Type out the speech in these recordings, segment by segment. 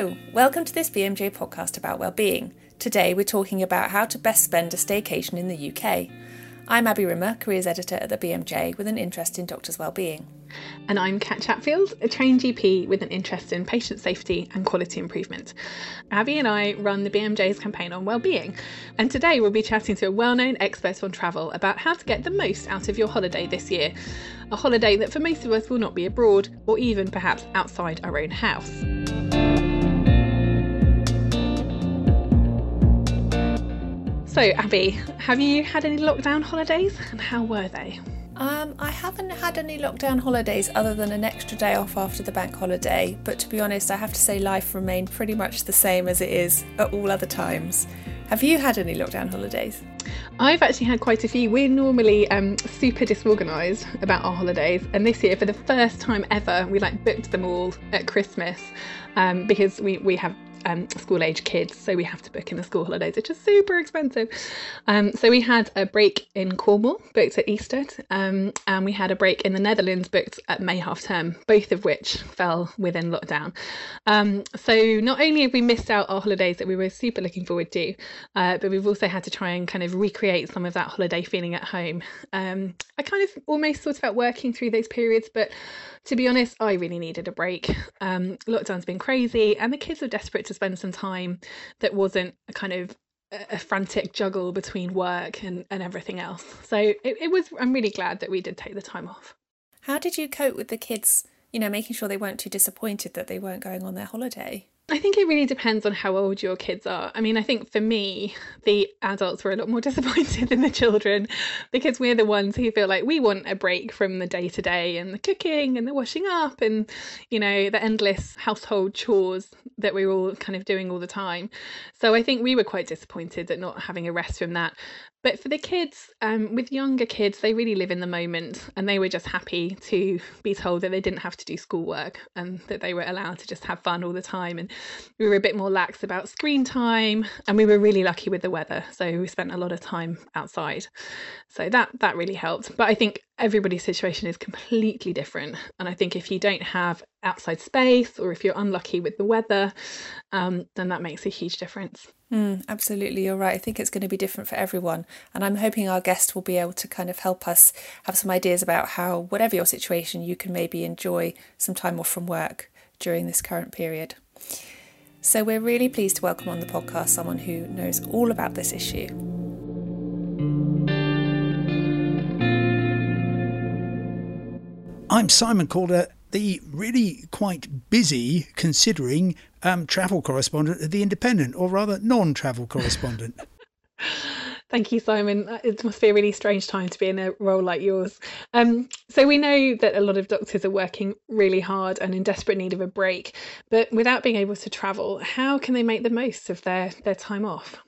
Hello, welcome to this BMJ podcast about well-being. Today we're talking about how to best spend a staycation in the UK. I'm Abby Rimmer, careers editor at the BMJ with an interest in doctors' well-being. And I'm Kat Chatfield, a trained GP with an interest in patient safety and quality improvement. Abby and I run the BMJ's campaign on well-being, and today we'll be chatting to a well-known expert on travel about how to get the most out of your holiday this year. A holiday that for most of us will not be abroad or even perhaps outside our own house. So, Abby, have you had any lockdown holidays and how were they? Um, I haven't had any lockdown holidays other than an extra day off after the bank holiday, but to be honest, I have to say life remained pretty much the same as it is at all other times. Have you had any lockdown holidays? I've actually had quite a few. We're normally um, super disorganised about our holidays, and this year, for the first time ever, we like booked them all at Christmas um, because we we have um, school age kids, so we have to book in the school holidays, which is super expensive. Um, so we had a break in Cornwall booked at Easter, um, and we had a break in the Netherlands booked at May half term, both of which fell within lockdown. Um, so not only have we missed out our holidays that we were super looking forward to, uh, but we've also had to try and kind of recreate some of that holiday feeling at home. Um, I kind of almost thought about working through those periods, but to be honest, I really needed a break. Um, lockdown's been crazy, and the kids were desperate to spend some time that wasn't a kind of a frantic juggle between work and, and everything else. So it, it was, I'm really glad that we did take the time off. How did you cope with the kids, you know, making sure they weren't too disappointed that they weren't going on their holiday? I think it really depends on how old your kids are. I mean, I think for me, the adults were a lot more disappointed than the children because we're the ones who feel like we want a break from the day to day and the cooking and the washing up and, you know, the endless household chores that we're all kind of doing all the time. So I think we were quite disappointed at not having a rest from that. But for the kids, um, with younger kids, they really live in the moment and they were just happy to be told that they didn't have to do schoolwork and that they were allowed to just have fun all the time. And we were a bit more lax about screen time and we were really lucky with the weather. So we spent a lot of time outside. So that that really helped. But I think everybody's situation is completely different. And I think if you don't have outside space or if you're unlucky with the weather, um, then that makes a huge difference. Mm, absolutely, you're right. I think it's going to be different for everyone. And I'm hoping our guest will be able to kind of help us have some ideas about how, whatever your situation, you can maybe enjoy some time off from work during this current period. So we're really pleased to welcome on the podcast someone who knows all about this issue. I'm Simon Calder, the really quite busy, considering um, travel correspondent at The Independent, or rather non travel correspondent. Thank you, Simon. Uh, it must be a really strange time to be in a role like yours. Um, so, we know that a lot of doctors are working really hard and in desperate need of a break, but without being able to travel, how can they make the most of their, their time off?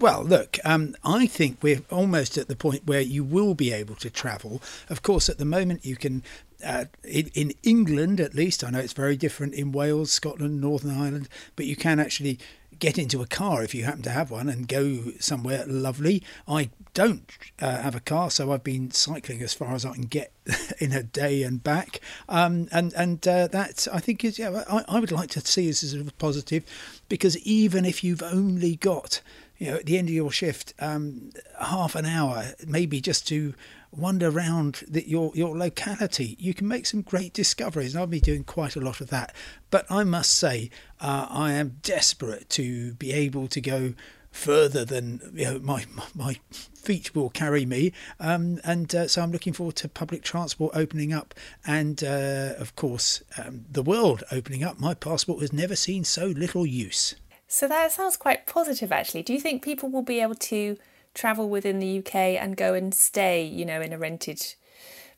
Well, look, um, I think we're almost at the point where you will be able to travel. Of course, at the moment, you can uh, in, in England, at least, I know it's very different in Wales, Scotland, Northern Ireland, but you can actually get into a car if you happen to have one and go somewhere lovely. I don't uh, have a car, so I've been cycling as far as I can get in a day and back. Um, and and uh, that I think is yeah, I, I would like to see this as a positive because even if you've only got you know at the end of your shift um, half an hour, maybe just to wander around the, your your locality. You can make some great discoveries. I'll be doing quite a lot of that. But I must say, uh, I am desperate to be able to go further than you know, my my feet will carry me. Um, and uh, so I'm looking forward to public transport opening up, and uh, of course um, the world opening up. My passport has never seen so little use. So that sounds quite positive, actually. Do you think people will be able to travel within the UK and go and stay, you know, in a rented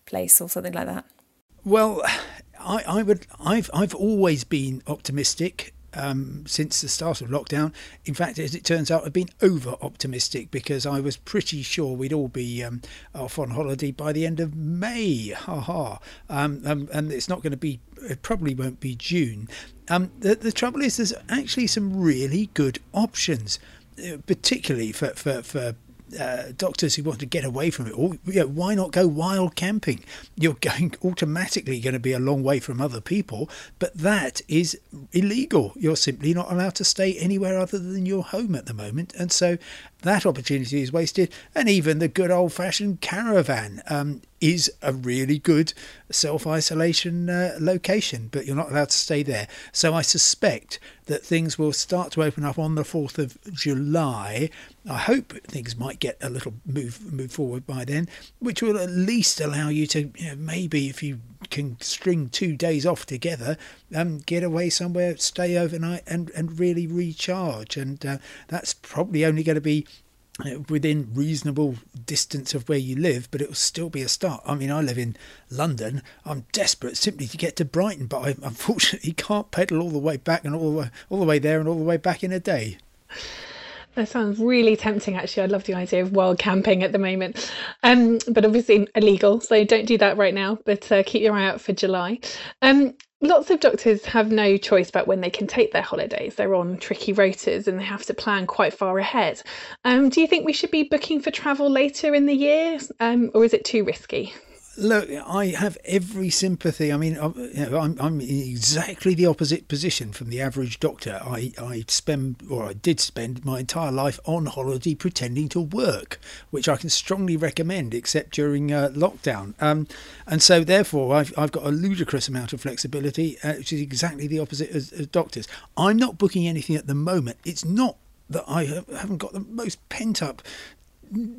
place or something like that? Well, I, I would. I've I've always been optimistic um, since the start of lockdown. In fact, as it turns out, I've been over optimistic because I was pretty sure we'd all be um, off on holiday by the end of May. Ha ha. Um, um and it's not going to be, it probably won't be June. Um, the, the trouble is, there's actually some really good options, uh, particularly for, for, for uh, doctors who want to get away from it all, you know, why not go wild camping? You're going automatically going to be a long way from other people, but that is illegal. You're simply not allowed to stay anywhere other than your home at the moment, and so that opportunity is wasted. And even the good old fashioned caravan um, is a really good self isolation uh, location, but you're not allowed to stay there. So I suspect that things will start to open up on the 4th of July. I hope things might get a little move move forward by then, which will at least allow you to you know, maybe if you can string two days off together, um, get away somewhere, stay overnight, and and really recharge. And uh, that's probably only going to be within reasonable distance of where you live, but it will still be a start. I mean, I live in London. I'm desperate simply to get to Brighton, but I unfortunately can't pedal all the way back and all the way, all the way there and all the way back in a day. That sounds really tempting, actually. I love the idea of wild camping at the moment, um, but obviously illegal, so don't do that right now. But uh, keep your eye out for July. Um, lots of doctors have no choice about when they can take their holidays. They're on tricky rotas and they have to plan quite far ahead. Um, do you think we should be booking for travel later in the year, um, or is it too risky? Look, I have every sympathy. I mean, I'm, I'm, in exactly the opposite position from the average doctor. I, I spend, or I did spend, my entire life on holiday pretending to work, which I can strongly recommend, except during uh, lockdown. Um, and so, therefore, I've, I've got a ludicrous amount of flexibility, uh, which is exactly the opposite as, as doctors. I'm not booking anything at the moment. It's not that I haven't got the most pent up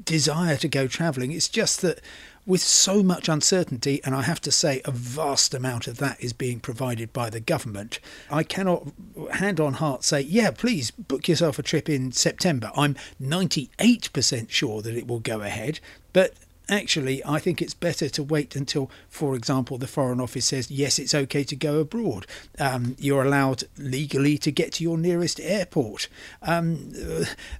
desire to go travelling. It's just that with so much uncertainty, and I have to say a vast amount of that is being provided by the government, I cannot hand on heart say, yeah, please book yourself a trip in September. I'm 98% sure that it will go ahead, but actually, I think it's better to wait until, for example, the Foreign Office says, yes, it's okay to go abroad. Um, you're allowed legally to get to your nearest airport. Um,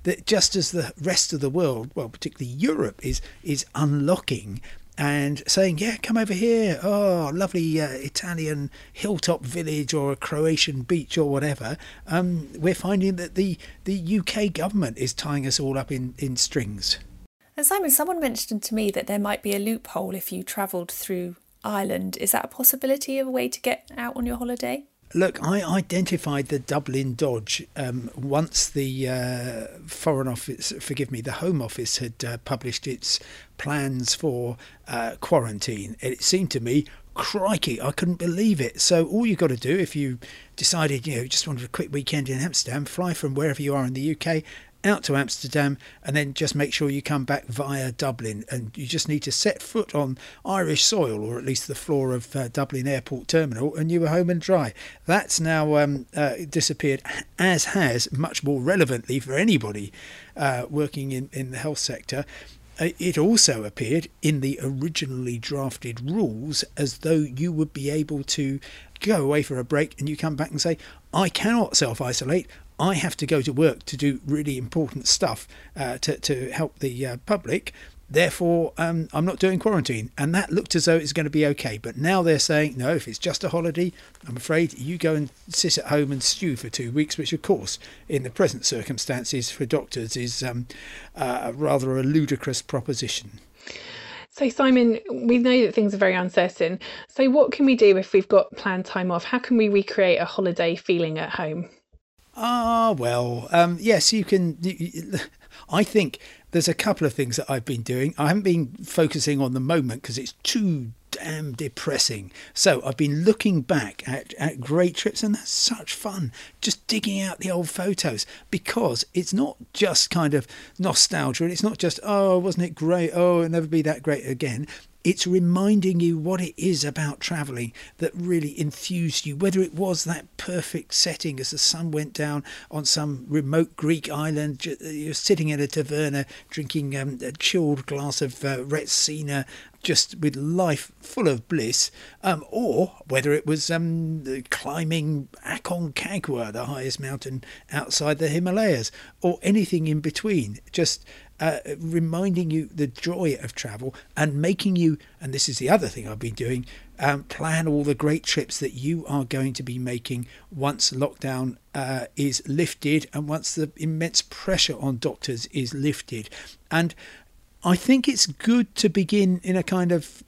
that just as the rest of the world, well, particularly Europe, is is unlocking and saying, "Yeah, come over here. Oh, lovely uh, Italian hilltop village or a Croatian beach or whatever." Um, we're finding that the the UK government is tying us all up in in strings. And Simon, someone mentioned to me that there might be a loophole if you travelled through Ireland. Is that a possibility of a way to get out on your holiday? Look, I identified the Dublin Dodge um, once the uh, Foreign Office, forgive me, the Home Office had uh, published its plans for uh, quarantine. It seemed to me, crikey, I couldn't believe it. So all you've got to do if you decided, you know, just wanted a quick weekend in Amsterdam, fly from wherever you are in the UK out to Amsterdam and then just make sure you come back via Dublin. And you just need to set foot on Irish soil or at least the floor of uh, Dublin Airport Terminal and you were home and dry. That's now um, uh, disappeared, as has, much more relevantly for anybody uh, working in, in the health sector. Uh, it also appeared in the originally drafted rules as though you would be able to go away for a break and you come back and say, I cannot self isolate. I have to go to work to do really important stuff uh, to, to help the uh, public. Therefore, um, I'm not doing quarantine. And that looked as though it's going to be okay. But now they're saying, no, if it's just a holiday, I'm afraid you go and sit at home and stew for two weeks, which, of course, in the present circumstances for doctors is um, uh, rather a ludicrous proposition. So, Simon, we know that things are very uncertain. So, what can we do if we've got planned time off? How can we recreate a holiday feeling at home? Ah, well, um, yes, you can. I think there's a couple of things that I've been doing. I haven't been focusing on the moment because it's too damn depressing. So I've been looking back at, at great trips, and that's such fun. Just digging out the old photos because it's not just kind of nostalgia, and it's not just oh, wasn't it great? Oh, it'll never be that great again it's reminding you what it is about travelling that really infused you, whether it was that perfect setting as the sun went down on some remote Greek island, you're sitting in a taverna drinking um, a chilled glass of uh, Retsina, just with life full of bliss, um, or whether it was um, climbing Aconcagua, the highest mountain outside the Himalayas, or anything in between. Just uh, reminding you the joy of travel and making you, and this is the other thing I've been doing, um, plan all the great trips that you are going to be making once lockdown uh, is lifted and once the immense pressure on doctors is lifted. And I think it's good to begin in a kind of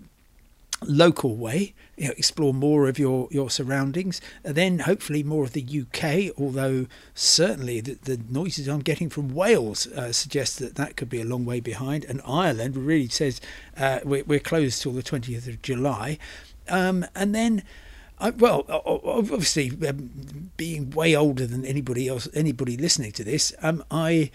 local way you know, explore more of your, your surroundings, and then hopefully more of the UK. Although certainly the, the noises I'm getting from Wales uh, suggest that that could be a long way behind, and Ireland really says uh, we're, we're closed till the 20th of July, um, and then. I, well, obviously, um, being way older than anybody else, anybody listening to this, um, I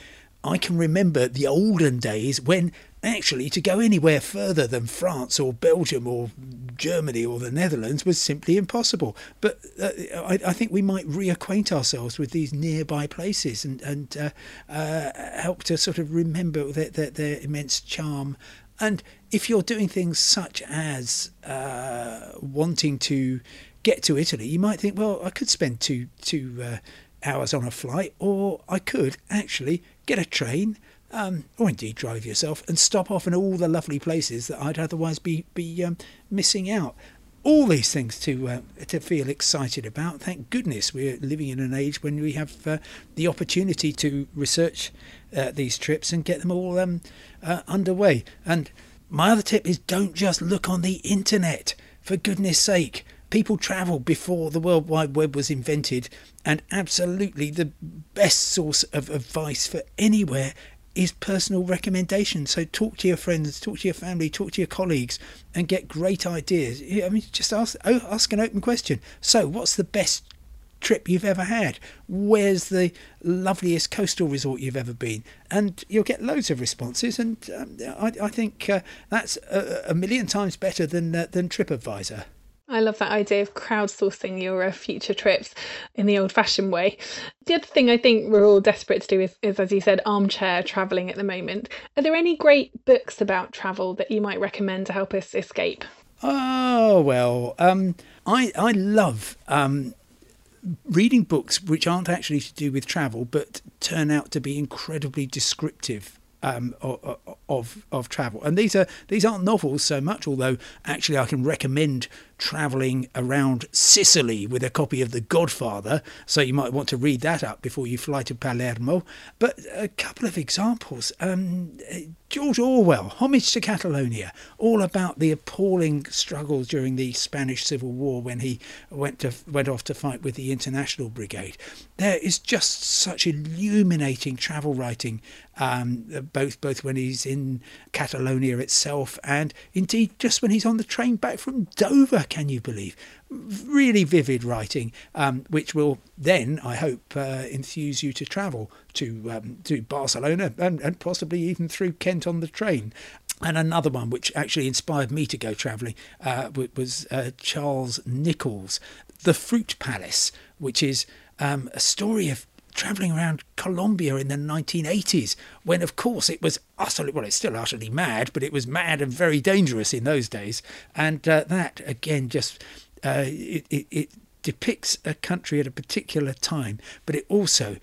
I can remember the olden days when actually to go anywhere further than France or Belgium or Germany or the Netherlands was simply impossible. But uh, I, I, think we might reacquaint ourselves with these nearby places and, and uh, uh, help to sort of remember their, their, their, immense charm. And if you're doing things such as uh, wanting to get to Italy, you might think, well, I could spend two, two uh, hours on a flight, or I could actually get a train um, or indeed drive yourself and stop off in all the lovely places that I'd otherwise be be um, missing out. All these things to uh, to feel excited about. Thank goodness we're living in an age when we have uh, the opportunity to research uh, these trips and get them all um, uh, underway. And my other tip is don't just look on the internet. For goodness sake, people travel before the World Wide Web was invented, and absolutely the best source of advice for anywhere is personal recommendation. So talk to your friends, talk to your family, talk to your colleagues, and get great ideas. I mean, just ask ask an open question. So, what's the best trip you've ever had? Where's the loveliest coastal resort you've ever been? And you'll get loads of responses, and um, I, I, think uh, that's a, a, million times better than uh, than TripAdvisor. I love that idea of crowdsourcing your uh, future trips in the old fashioned way. The other thing I think we're all desperate to do is, is, as you said, armchair travelling at the moment. Are there any great books about travel that you might recommend to help us escape? Oh, well, um, I, I love um, reading books which aren't actually to do with travel but turn out to be incredibly descriptive um, of, of, of travel. And these are these aren't novels so much, although actually I can recommend travelling around Sicily with a copy of The Godfather, so you might want to read that up before you fly to Palermo. But a couple of examples. Um, George Orwell, Homage to Catalonia, all about the appalling struggles during the Spanish Civil War when he went to went off to fight with the International Brigade. There is just such illuminating travel writing, um, both both when he's in Catalonia itself and indeed just when he's on the train back from Dover can you believe? Really vivid writing, um, which will then, I hope, uh, enthuse you to travel to um, to Barcelona and, and possibly even through Kent on the train. And another one which actually inspired me to go travelling uh, was uh, Charles Nicholl's The Fruit Palace, which is um, a story of travelling around Colombia in the 1980s, when of course it was utterly, well, it's still utterly mad, but it was mad and very dangerous in those days. And uh, that, again, just uh, it, it, it depicts a country at a particular time, but it also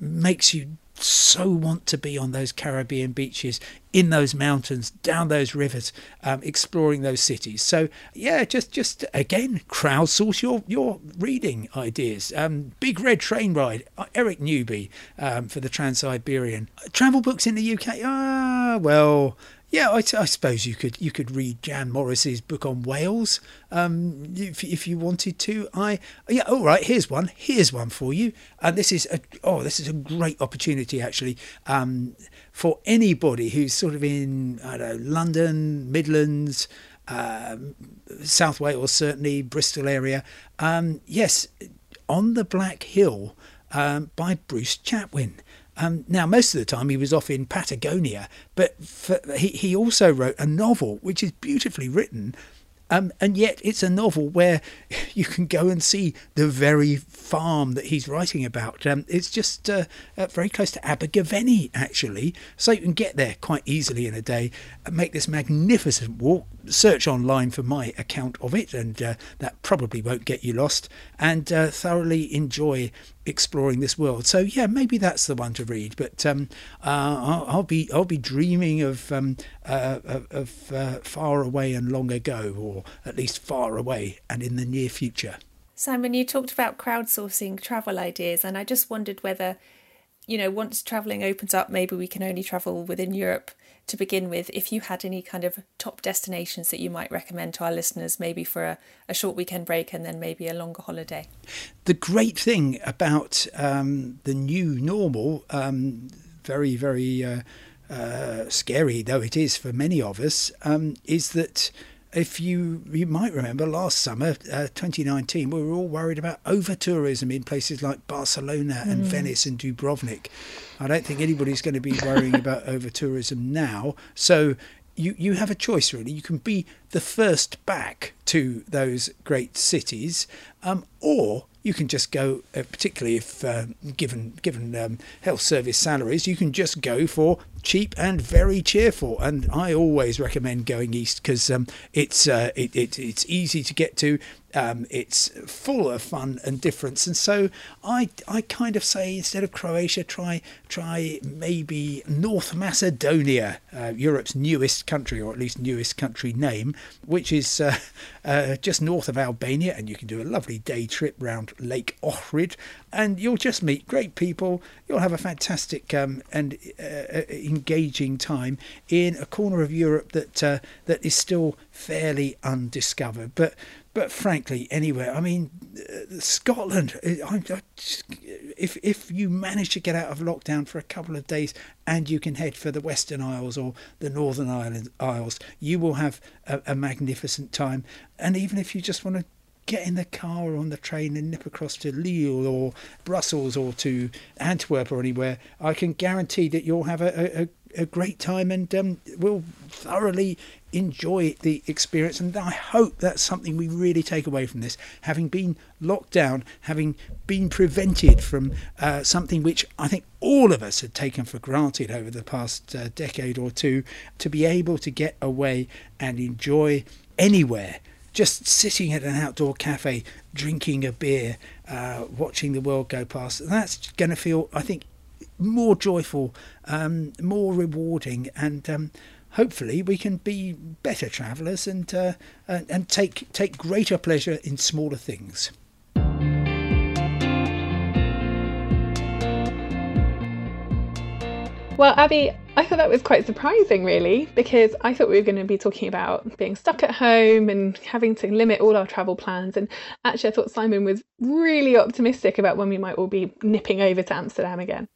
makes you so want to be on those Caribbean beaches, in those mountains, down those rivers, um, exploring those cities. So yeah, just just again, crowdsource your your reading ideas. Um, Big Red Train Ride, uh, Eric Newby um, for the Trans Siberian. Travel books in the UK. Ah, well, yeah, I, I, suppose you could you could read Jan Morris's book on Wales um, if, if you wanted to. I yeah, all right. Here's one. Here's one for you. And this is a oh, this is a great opportunity actually um, for anybody who's sort of in I don't know London, Midlands, um, South Wales, certainly Bristol area. Um, yes, on the Black Hill um, by Bruce Chatwin. Um, now, most of the time he was off in Patagonia, but for, he, he also wrote a novel which is beautifully written. Um, and yet, it's a novel where you can go and see the very farm that he's writing about. Um, it's just uh, uh, very close to Abergavenny, actually. So you can get there quite easily in a day and make this magnificent walk search online for my account of it, and uh, that probably won't get you lost, and uh, thoroughly enjoy exploring this world. So yeah, maybe that's the one to read. But um, uh, I'll, I'll, be I'll be dreaming of um, uh, of uh, far away and long ago, or at least far away and in the near future. Simon, you talked about crowdsourcing travel ideas, and I just wondered whether, you know, once travelling opens up, maybe we can only travel within Europe to begin with, if you had any kind of top destinations that you might recommend to our listeners, maybe for a, a short weekend break and then maybe a longer holiday. The great thing about um, the new normal, um, very, very uh, uh, scary though it is for many of us, um, is that if you you might remember last summer, uh, 2019, we were all worried about over tourism in places like Barcelona and mm. Venice and Dubrovnik. I don't think anybody's going to be worrying about over tourism now. So you you have a choice really. You can be the first back to those great cities, um, or you can just go, uh, particularly if uh, given given um, health service salaries, you can just go for cheap and very cheerful. And I always recommend going east because um, it's uh, it, it, it's easy to get to. Um, it's full of fun and difference, and so I I kind of say instead of Croatia, try try maybe North Macedonia, uh, Europe's newest country, or at least newest country name, which is uh, uh, just north of Albania, and you can do a lovely day trip round Lake Ohrid, and you'll just meet great people. You'll have a fantastic um, and uh, uh, engaging time in a corner of Europe that uh, that is still fairly undiscovered, but but frankly, anywhere. I mean, uh, Scotland. Uh, I, I just, if if you manage to get out of lockdown for a couple of days and you can head for the Western Isles or the Northern Island Isles, you will have a, a magnificent time. And even if you just want to get in the car or on the train and nip across to Lille or Brussels or to Antwerp or anywhere, I can guarantee that you'll have a, a, a great time and um, will thoroughly enjoy the experience. And I hope that's something we really take away from this. Having been locked down, having been prevented from uh, something which I think all of us had taken for granted over the past uh, decade or two, to be able to get away and enjoy anywhere. Just sitting at an outdoor cafe, drinking a beer, uh, watching the world go past. That's going to feel, I think, more joyful, um, more rewarding, and um, hopefully we can be better travellers and, uh, and and take take greater pleasure in smaller things. Well, Abby, I thought that was quite surprising, really, because I thought we were going to be talking about being stuck at home and having to limit all our travel plans. And actually, I thought Simon was really optimistic about when we might all be nipping over to Amsterdam again.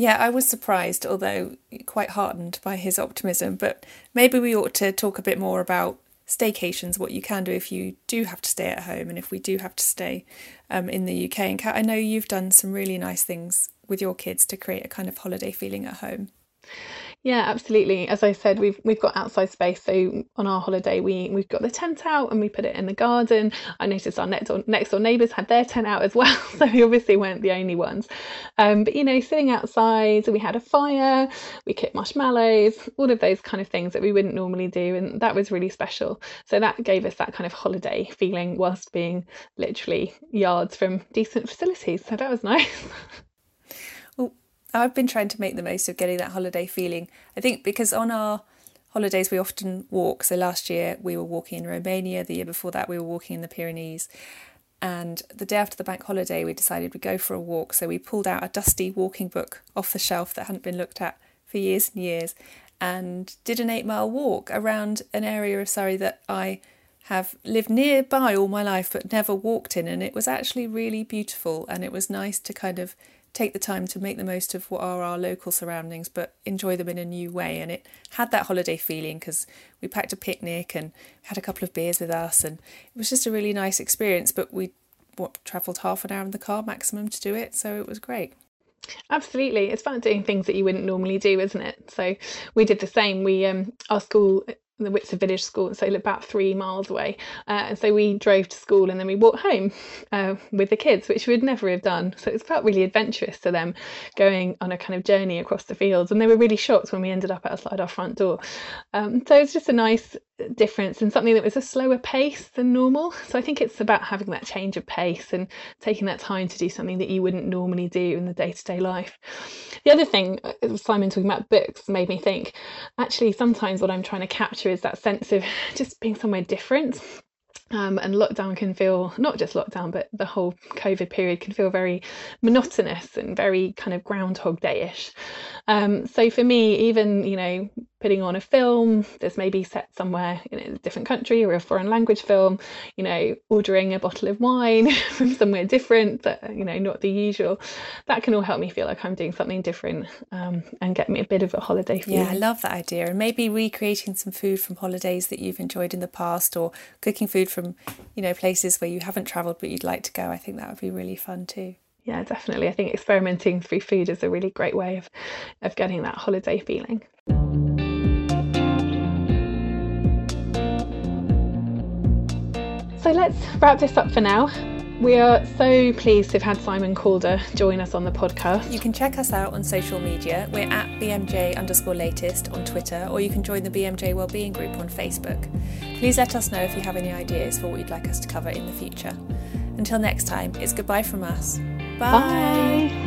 Yeah, I was surprised, although quite heartened by his optimism. But maybe we ought to talk a bit more about staycations, what you can do if you do have to stay at home and if we do have to stay um, in the UK. And Kat, I know you've done some really nice things with your kids to create a kind of holiday feeling at home. Yeah, absolutely. As I said, we've we've got outside space. So on our holiday, we we've got the tent out and we put it in the garden. I noticed our next door, next door neighbours had their tent out as well, so we obviously weren't the only ones. Um, but you know, sitting outside, we had a fire, we cooked marshmallows, all of those kind of things that we wouldn't normally do, and that was really special. So that gave us that kind of holiday feeling whilst being literally yards from decent facilities. So that was nice. I've been trying to make the most of getting that holiday feeling. I think because on our holidays we often walk. So last year we were walking in Romania, the year before that we were walking in the Pyrenees. And the day after the bank holiday, we decided we'd go for a walk. So we pulled out a dusty walking book off the shelf that hadn't been looked at for years and years and did an eight mile walk around an area of Surrey that I have lived nearby all my life but never walked in. And it was actually really beautiful and it was nice to kind of take the time to make the most of what are our local surroundings but enjoy them in a new way. And it had that holiday feeling because we packed a picnic and had a couple of beers with us and it was just a really nice experience. But we what travelled half an hour in the car maximum to do it so it was great. Absolutely. It's fun doing things that you wouldn't normally do isn't it? So we did the same. We um our school the Whitser Village School, so about three miles away. Uh, and so we drove to school and then we walked home uh, with the kids, which we'd never have done. So it felt really adventurous to them going on a kind of journey across the fields. And they were really shocked when we ended up outside our front door. Um, so it's just a nice difference and something that was a slower pace than normal. So I think it's about having that change of pace and taking that time to do something that you wouldn't normally do in the day to day life. The other thing, uh, Simon talking about books, made me think actually sometimes what I'm trying to capture is that sense of just being somewhere different um, and lockdown can feel not just lockdown, but the whole COVID period can feel very monotonous and very kind of Groundhog Day-ish. Um, so for me, even you know, putting on a film that's maybe set somewhere in a different country or a foreign language film, you know, ordering a bottle of wine from somewhere different, that you know, not the usual, that can all help me feel like I'm doing something different um, and get me a bit of a holiday feel. Yeah, I love that idea, and maybe recreating some food from holidays that you've enjoyed in the past, or cooking food from from you know places where you haven't travelled but you'd like to go. I think that would be really fun too. Yeah, definitely. I think experimenting through food is a really great way of of getting that holiday feeling. So let's wrap this up for now. We are so pleased to have had Simon Calder join us on the podcast. You can check us out on social media. We're at BMJ underscore latest on Twitter, or you can join the BMJ Wellbeing Group on Facebook. Please let us know if you have any ideas for what you'd like us to cover in the future. Until next time, it's goodbye from us. Bye. Bye.